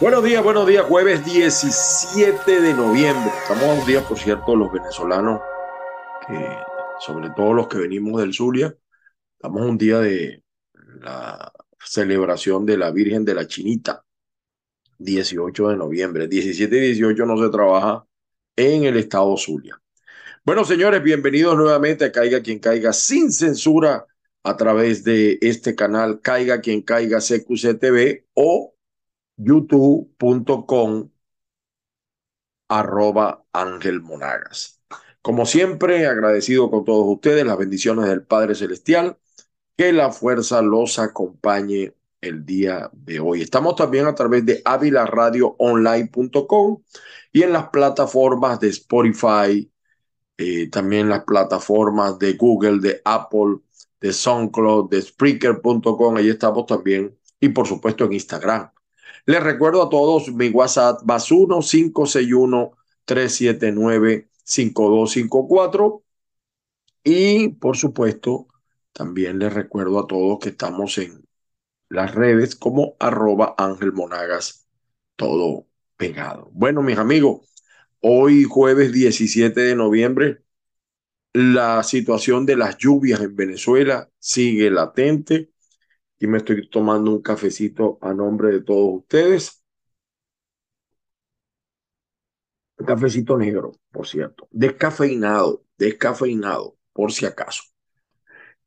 Buenos días, buenos días, jueves 17 de noviembre. Estamos un día, por cierto, los venezolanos, que, sobre todo los que venimos del Zulia, estamos un día de la celebración de la Virgen de la Chinita, 18 de noviembre. 17 y 18 no se trabaja en el estado Zulia. Bueno, señores, bienvenidos nuevamente a Caiga quien caiga sin censura a través de este canal Caiga quien caiga CQCTV o youtube.com arroba Ángel Monagas. Como siempre, agradecido con todos ustedes, las bendiciones del Padre Celestial, que la fuerza los acompañe el día de hoy. Estamos también a través de avilaradioonline.com y en las plataformas de Spotify, eh, también las plataformas de Google, de Apple, de SoundCloud, de Spreaker.com, ahí estamos también, y por supuesto en Instagram les recuerdo a todos mi WhatsApp más 1 561 379 5254 y por supuesto también les recuerdo a todos que estamos en las redes como arroba Ángel Monagas, todo pegado. Bueno, mis amigos, hoy jueves 17 de noviembre, la situación de las lluvias en Venezuela sigue latente y me estoy tomando un cafecito a nombre de todos ustedes. Un cafecito negro, por cierto. Descafeinado, descafeinado, por si acaso.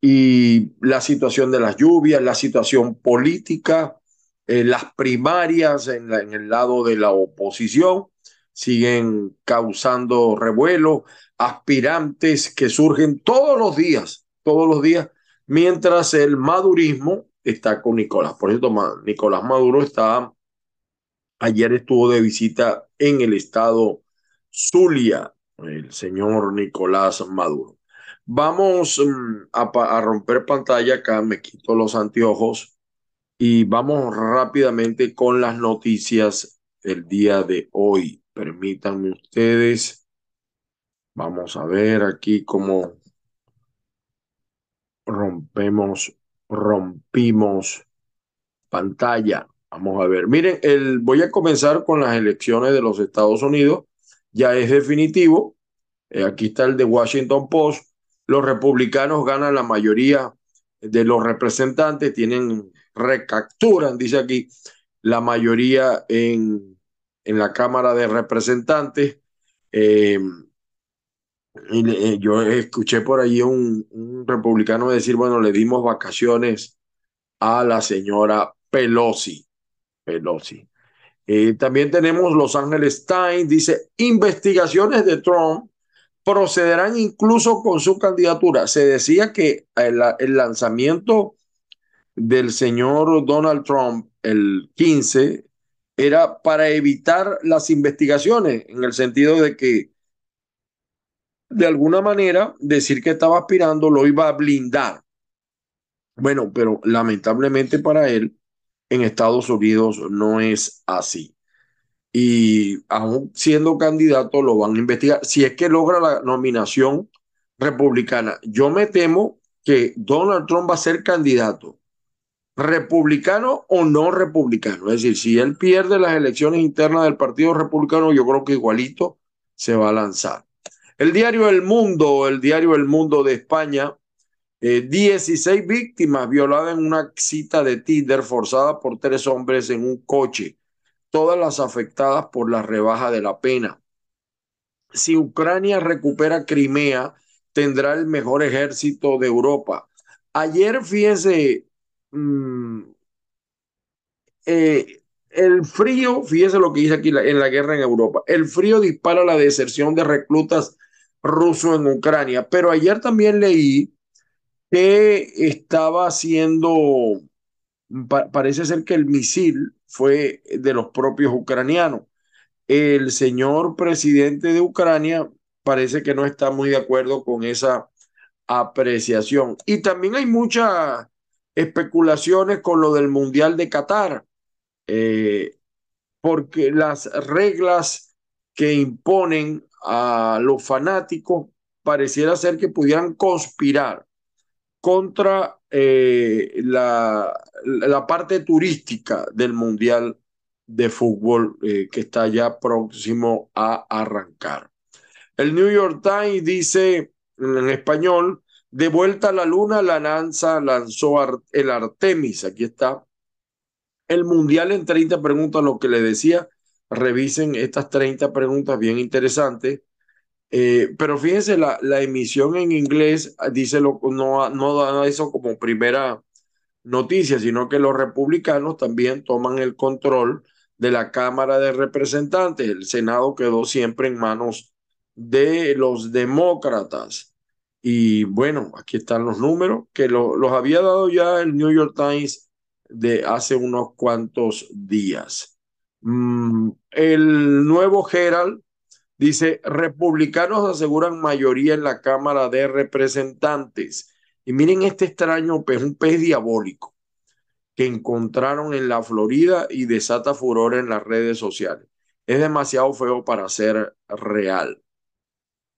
Y la situación de las lluvias, la situación política, eh, las primarias en, en el lado de la oposición siguen causando revuelo, aspirantes que surgen todos los días, todos los días, mientras el madurismo está con Nicolás. Por eso Nicolás Maduro está, ayer estuvo de visita en el estado Zulia, el señor Nicolás Maduro. Vamos mm, a, romper pantalla acá, me quito los anteojos y vamos rápidamente con las noticias del día de hoy. Permítanme ustedes. Vamos a ver aquí cómo rompemos rompimos pantalla. Vamos a ver. Miren, el, voy a comenzar con las elecciones de los Estados Unidos. Ya es definitivo. Eh, aquí está el de Washington Post. Los republicanos ganan la mayoría de los representantes, tienen, recapturan, dice aquí, la mayoría en, en la Cámara de Representantes. Eh, y, yo escuché por ahí un, un, republicano decir, bueno, le dimos vacaciones a la señora Pelosi. Pelosi. Eh, también tenemos Los Ángeles Times, dice, investigaciones de Trump procederán incluso con su candidatura. Se decía que el, el lanzamiento del señor Donald Trump el 15 era para evitar las investigaciones, en el sentido de que de alguna manera decir que estaba aspirando lo iba a blindar. Bueno, pero lamentablemente para él en Estados Unidos no es así. Y aún siendo candidato lo van a investigar. Si es que logra la nominación republicana, yo me temo que Donald Trump va a ser candidato republicano o no republicano. Es decir, si él pierde las elecciones internas del Partido Republicano, yo creo que igualito se va a lanzar. El diario El Mundo, el diario El Mundo de España, 16 eh, víctimas violadas en una cita de Tinder forzada por tres hombres en un coche, todas las afectadas por la rebaja de la pena. Si Ucrania recupera Crimea, tendrá el mejor ejército de Europa. Ayer, fíjese, mm, eh, el frío, fíjese lo que dice aquí en la guerra en Europa, el frío dispara la deserción de reclutas ruso en Ucrania. Pero ayer también leí que estaba haciendo, parece ser que el misil fue de los propios ucranianos. El señor presidente de Ucrania parece que no está muy de acuerdo con esa apreciación. Y también hay muchas especulaciones con lo del Mundial de Qatar, eh, porque las reglas que imponen a los fanáticos pareciera ser que pudieran conspirar contra eh, la, la parte turística del Mundial de fútbol eh, que está ya próximo a arrancar. El New York Times dice en español, de vuelta a la luna, la lanza lanzó el Artemis, aquí está. El Mundial en 30 preguntas, lo que le decía, revisen estas 30 preguntas bien interesantes. Eh, pero fíjense, la, emisión en inglés dice lo, no, no da eso como primera noticia, sino que los republicanos también toman el control de la Cámara de Representantes. El Senado quedó siempre en manos de los demócratas. Y bueno, aquí están los números que los había dado ya el New York Times de hace unos cuantos días. Mm, el nuevo Herald dice, republicanos aseguran mayoría en la Cámara de Representantes. Y miren este extraño pez, un pez diabólico que encontraron en la Florida y desata furor en las redes sociales. Es demasiado feo para ser real.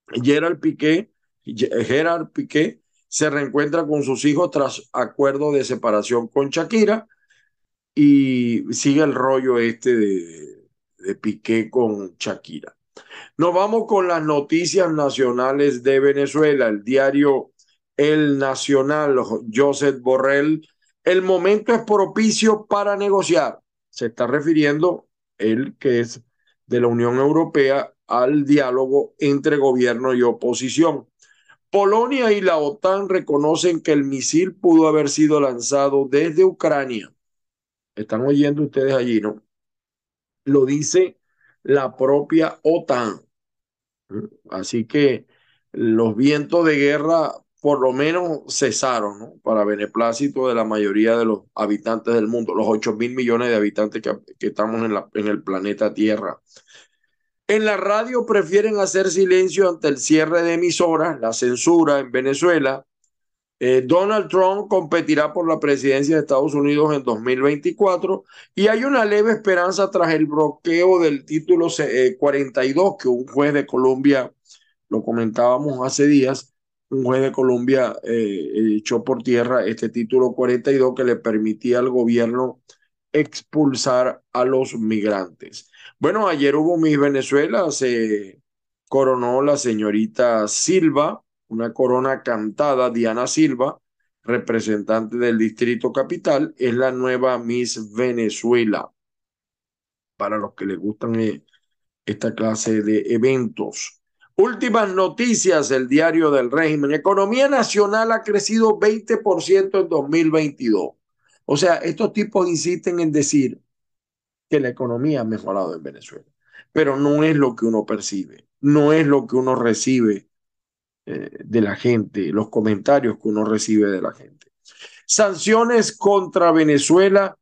Gerard Piqué, Gerard Piqué se reencuentra con sus hijos tras acuerdo de separación con Shakira y sigue el rollo este de, de Piqué con Shakira. Nos vamos con las noticias nacionales de Venezuela. El diario El Nacional, Joseph Borrell. El momento es propicio para negociar. Se está refiriendo él, que es de la Unión Europea, al diálogo entre gobierno y oposición. Polonia y la OTAN reconocen que el misil pudo haber sido lanzado desde Ucrania. Están oyendo ustedes allí, ¿no? Lo dice la propia OTAN. Así que los vientos de guerra por lo menos cesaron, ¿no? Para beneplácito de la mayoría de los habitantes del mundo, los 8 mil millones de habitantes que, estamos en, en el planeta Tierra. En la radio prefieren hacer silencio ante el cierre de emisoras, la censura en Venezuela. Eh, Donald Trump competirá por la presidencia de Estados Unidos en 2024 y hay una leve esperanza tras el bloqueo del título 42 eh, que un juez de Colombia, lo comentábamos hace días, un juez de Colombia eh, echó por tierra este título 42 que le permitía al gobierno expulsar a los migrantes. Bueno, ayer hubo Miss Venezuela, se coronó la señorita Silva, una corona cantada, Diana Silva, representante del Distrito Capital, es la nueva Miss Venezuela. Para los que les gustan eh, esta clase de eventos. Últimas noticias, el diario del régimen. Economía nacional ha crecido 20% en 2022. O sea, estos tipos insisten en decir que la economía ha mejorado en Venezuela, pero no es lo que uno percibe, no es lo que uno recibe eh, de la gente, los comentarios que uno recibe de la gente. Sanciones contra Venezuela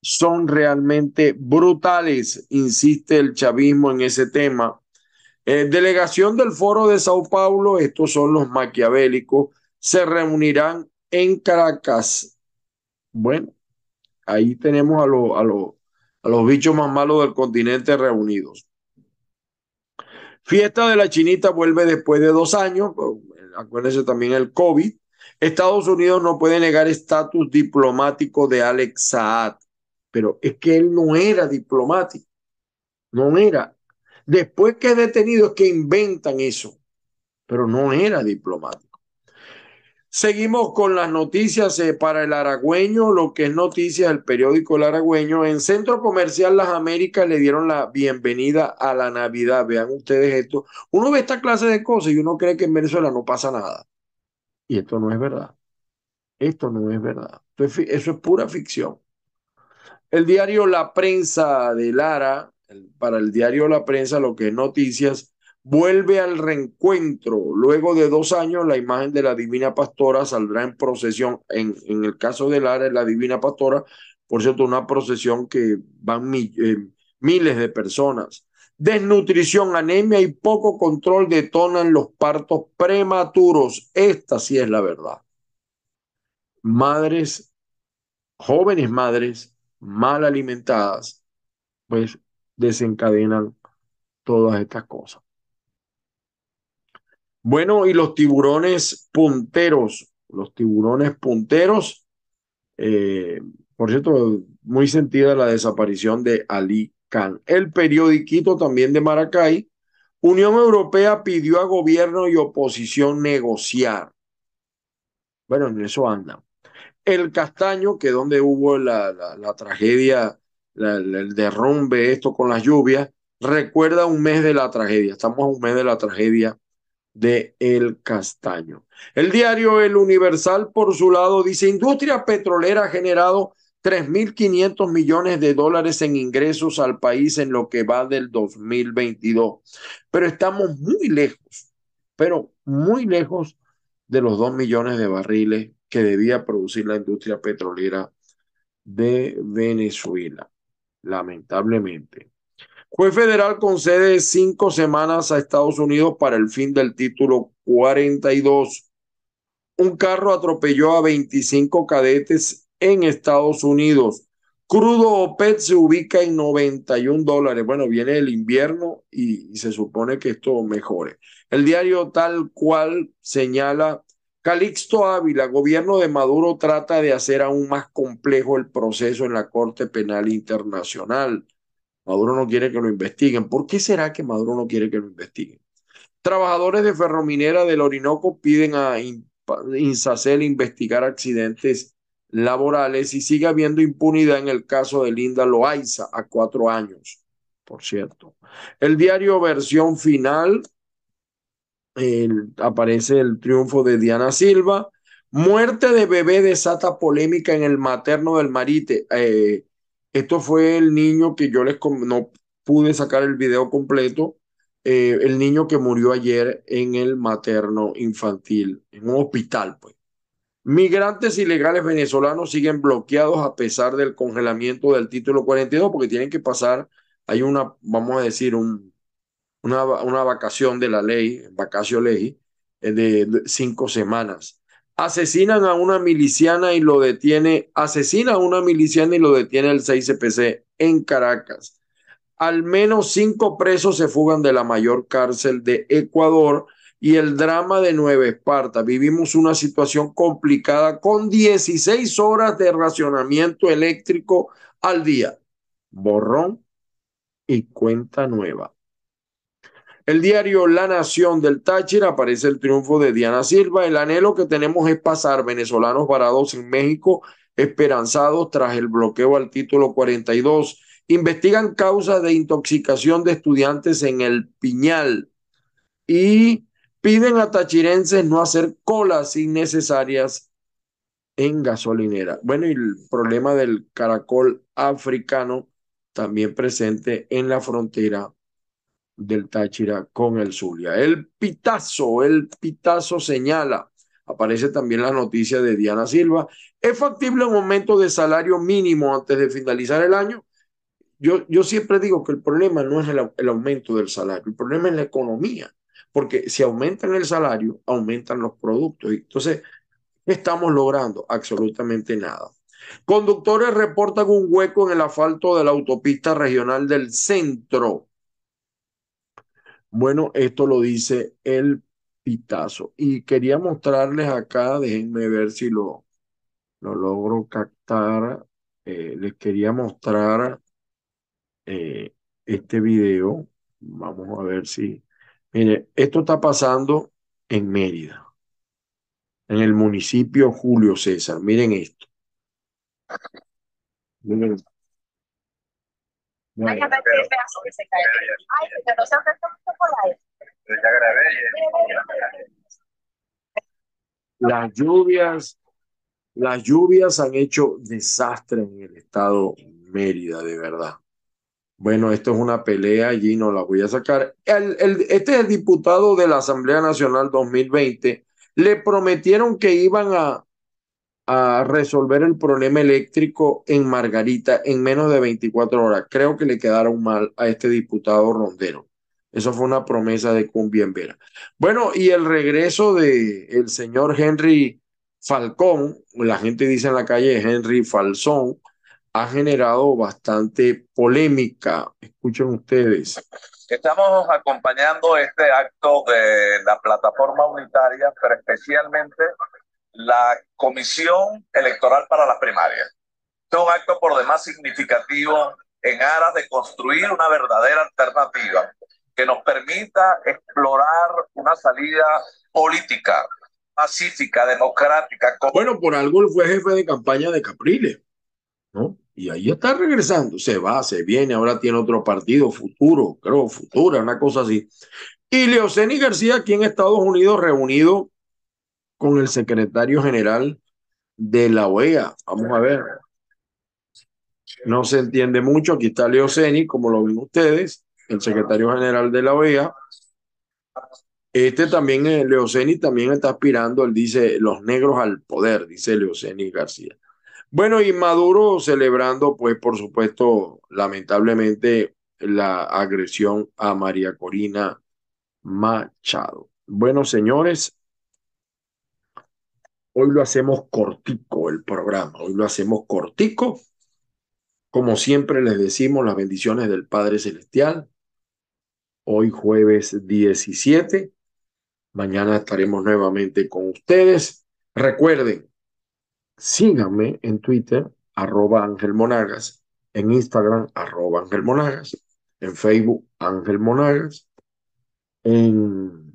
son realmente brutales, insiste el chavismo en ese tema. Eh, delegación del Foro de Sao Paulo, estos son los maquiavélicos, se reunirán en Caracas. Bueno, ahí tenemos a, a, a los bichos más malos del continente reunidos. Fiesta de la Chinita vuelve después de dos años, acuérdense también el COVID. Estados Unidos no puede negar estatus diplomático de Alex Saad, pero es que él no era diplomático, no era. Después que es detenido es que inventan eso, pero no era diplomático. Seguimos con las noticias eh, para el Aragüeño, lo que es noticias del periódico El Aragüeño. En Centro Comercial Las Américas le dieron la bienvenida a la Navidad. Vean ustedes esto. Uno ve esta clase de cosas y uno cree que en Venezuela no pasa nada. Y esto no es verdad. Esto no es verdad. Eso es, pura ficción. El diario La Prensa de Lara, para el diario La Prensa, lo que es noticias, vuelve al reencuentro. Luego de dos años, la imagen de la Divina Pastora saldrá en procesión. En, en el caso de Lara, la Divina Pastora, por cierto, una procesión que van eh, miles de personas. Desnutrición, anemia y poco control detonan los partos prematuros. Esta sí es la verdad. Madres, jóvenes madres mal alimentadas, pues desencadenan todas estas cosas. Bueno, y los tiburones punteros, los tiburones punteros, eh, Por cierto, muy sentida la desaparición de Ali Khan. El periodiquito también de Maracay. Unión Europea pidió a gobierno y oposición negociar. Bueno, en eso anda. El Castaño, que donde hubo la, la, tragedia, el derrumbe, esto con las lluvias, recuerda un mes de la tragedia. Estamos a un mes de la tragedia de El Castaño. El diario El Universal, por su lado, dice, industria petrolera ha generado 3.500 millones de dólares en ingresos al país en lo que va del 2022. Pero estamos muy lejos, pero muy lejos de los 2 millones de barriles que debía producir la industria petrolera de Venezuela, lamentablemente. Juez federal concede cinco semanas a Estados Unidos para el fin del título 42. Un carro atropelló a 25 cadetes en Estados Unidos. Crudo OPEC se ubica en 91 dólares. Bueno, viene el invierno y, se supone que esto mejore. El diario tal cual señala, Calixto Ávila, gobierno de Maduro trata de hacer aún más complejo el proceso en la Corte Penal Internacional. Maduro no quiere que lo investiguen. ¿Por qué será que Maduro no quiere que lo investiguen? Trabajadores de Ferrominera del Orinoco piden a Insacel investigar accidentes laborales y sigue habiendo impunidad en el caso de Linda Loaiza a cuatro años, por cierto. El diario versión final aparece el triunfo de Diana Silva. Muerte de bebé desata polémica en el materno del Marite. Eh, esto fue el niño que yo les no pude sacar el video completo. Eh, el niño que murió ayer en el materno infantil, en un hospital, pues. Migrantes ilegales venezolanos siguen bloqueados a pesar del congelamiento del título 42 porque tienen que pasar, hay una, vamos a decir, un, una, una vacación de la ley, vacacio ley, eh, de cinco semanas. Asesinan a una miliciana y lo detiene, asesina a una miliciana y lo detiene el 6CPC en Caracas. Al menos cinco presos se fugan de la mayor cárcel de Ecuador y el drama de Nueva Esparta. Vivimos una situación complicada con 16 horas de racionamiento eléctrico al día. Borrón y cuenta nueva. El diario La Nación del Táchira aparece el triunfo de Diana Silva. El anhelo que tenemos es pasar venezolanos varados en México esperanzados tras el bloqueo al título 42. Investigan causas de intoxicación de estudiantes en el Piñal y Piden a tachirenses no hacer colas innecesarias en gasolinera. Bueno, y el problema del caracol africano también presente en la frontera del Táchira con el Zulia. El pitazo, el pitazo señala, aparece también la noticia de Diana Silva, ¿es factible un aumento de salario mínimo antes de finalizar el año? Yo, yo siempre digo que el problema no es el, el aumento del salario, el problema es la economía porque si aumentan el salario, aumentan los productos. Entonces, estamos logrando? Absolutamente nada. Conductores reportan un hueco en el asfalto de la autopista regional del centro. Bueno, esto lo dice el pitazo. Y quería mostrarles acá, déjenme ver si lo, lo logro captar. Eh, les quería mostrar eh, este video. Vamos a ver si, Mire, esto está pasando en Mérida, en el municipio Julio César. Miren esto. Miren. Las lluvias, las lluvias han hecho desastre en el estado Mérida, de verdad. Bueno, esto es una pelea, allí no la voy a sacar. El, este es el diputado de la Asamblea Nacional 2020. Le prometieron que iban a, a resolver el problema eléctrico en Margarita en menos de 24 horas. Creo que le quedaron mal a este diputado rondero. Eso fue una promesa de Cumbien Vera. Bueno, y el regreso de el señor Henry Falcón, la gente dice en la calle Henry Falsón, ha generado bastante polémica. Escuchen ustedes. Estamos acompañando este acto de la plataforma unitaria, pero especialmente la Comisión Electoral para las Primarias. Este es un acto por demás significativo en aras de construir una verdadera alternativa que nos permita explorar una salida política, pacífica, democrática. Bueno, por algo él fue jefe de campaña de Capriles, ¿no? Y ahí está regresando, se va, se viene, ahora tiene otro partido, futuro, creo, futura, una cosa así. Y Leoceni García aquí en Estados Unidos reunido con el secretario general de la OEA. Vamos a ver. No se entiende mucho. Aquí está Leoceni, como lo ven ustedes, el secretario general de la OEA. Este también, eh, Leoceni también está aspirando, él dice, los negros al poder, dice Leoceni García. Bueno, y Maduro celebrando, pues, por supuesto, lamentablemente, la agresión a María Corina Machado. Bueno, señores, hoy lo hacemos cortico el programa, hoy lo hacemos cortico. Como siempre les decimos, las bendiciones del Padre Celestial. Hoy jueves 17. Mañana estaremos nuevamente con ustedes. Recuerden, síganme en Twitter, arroba Ángel en Instagram, arroba Ángel en Facebook, Ángel Monagas, en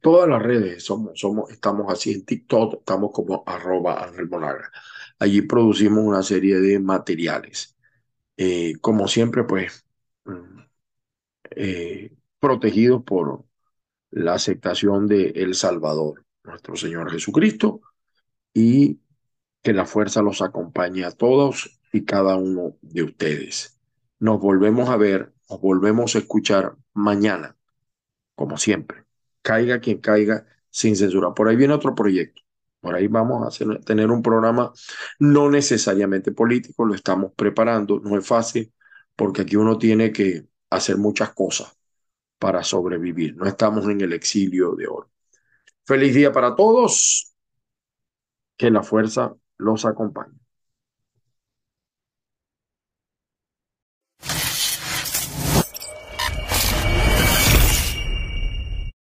todas las redes somos, somos, estamos así en TikTok, estamos como arroba Ángel Monagas. Allí producimos una serie de materiales. Eh, como siempre, pues, mm, eh, protegidos por la aceptación de El Salvador, nuestro Señor Jesucristo, y que la fuerza los acompañe a todos y cada uno de ustedes. Nos volvemos a ver, nos volvemos a escuchar mañana, como siempre. Caiga quien caiga sin censura. Por ahí viene otro proyecto. Por ahí vamos a tener un programa no necesariamente político, lo estamos preparando, no es fácil, porque aquí uno tiene que hacer muchas cosas para sobrevivir. No estamos en el exilio de oro. Feliz día para todos. Que la fuerza los acompañe.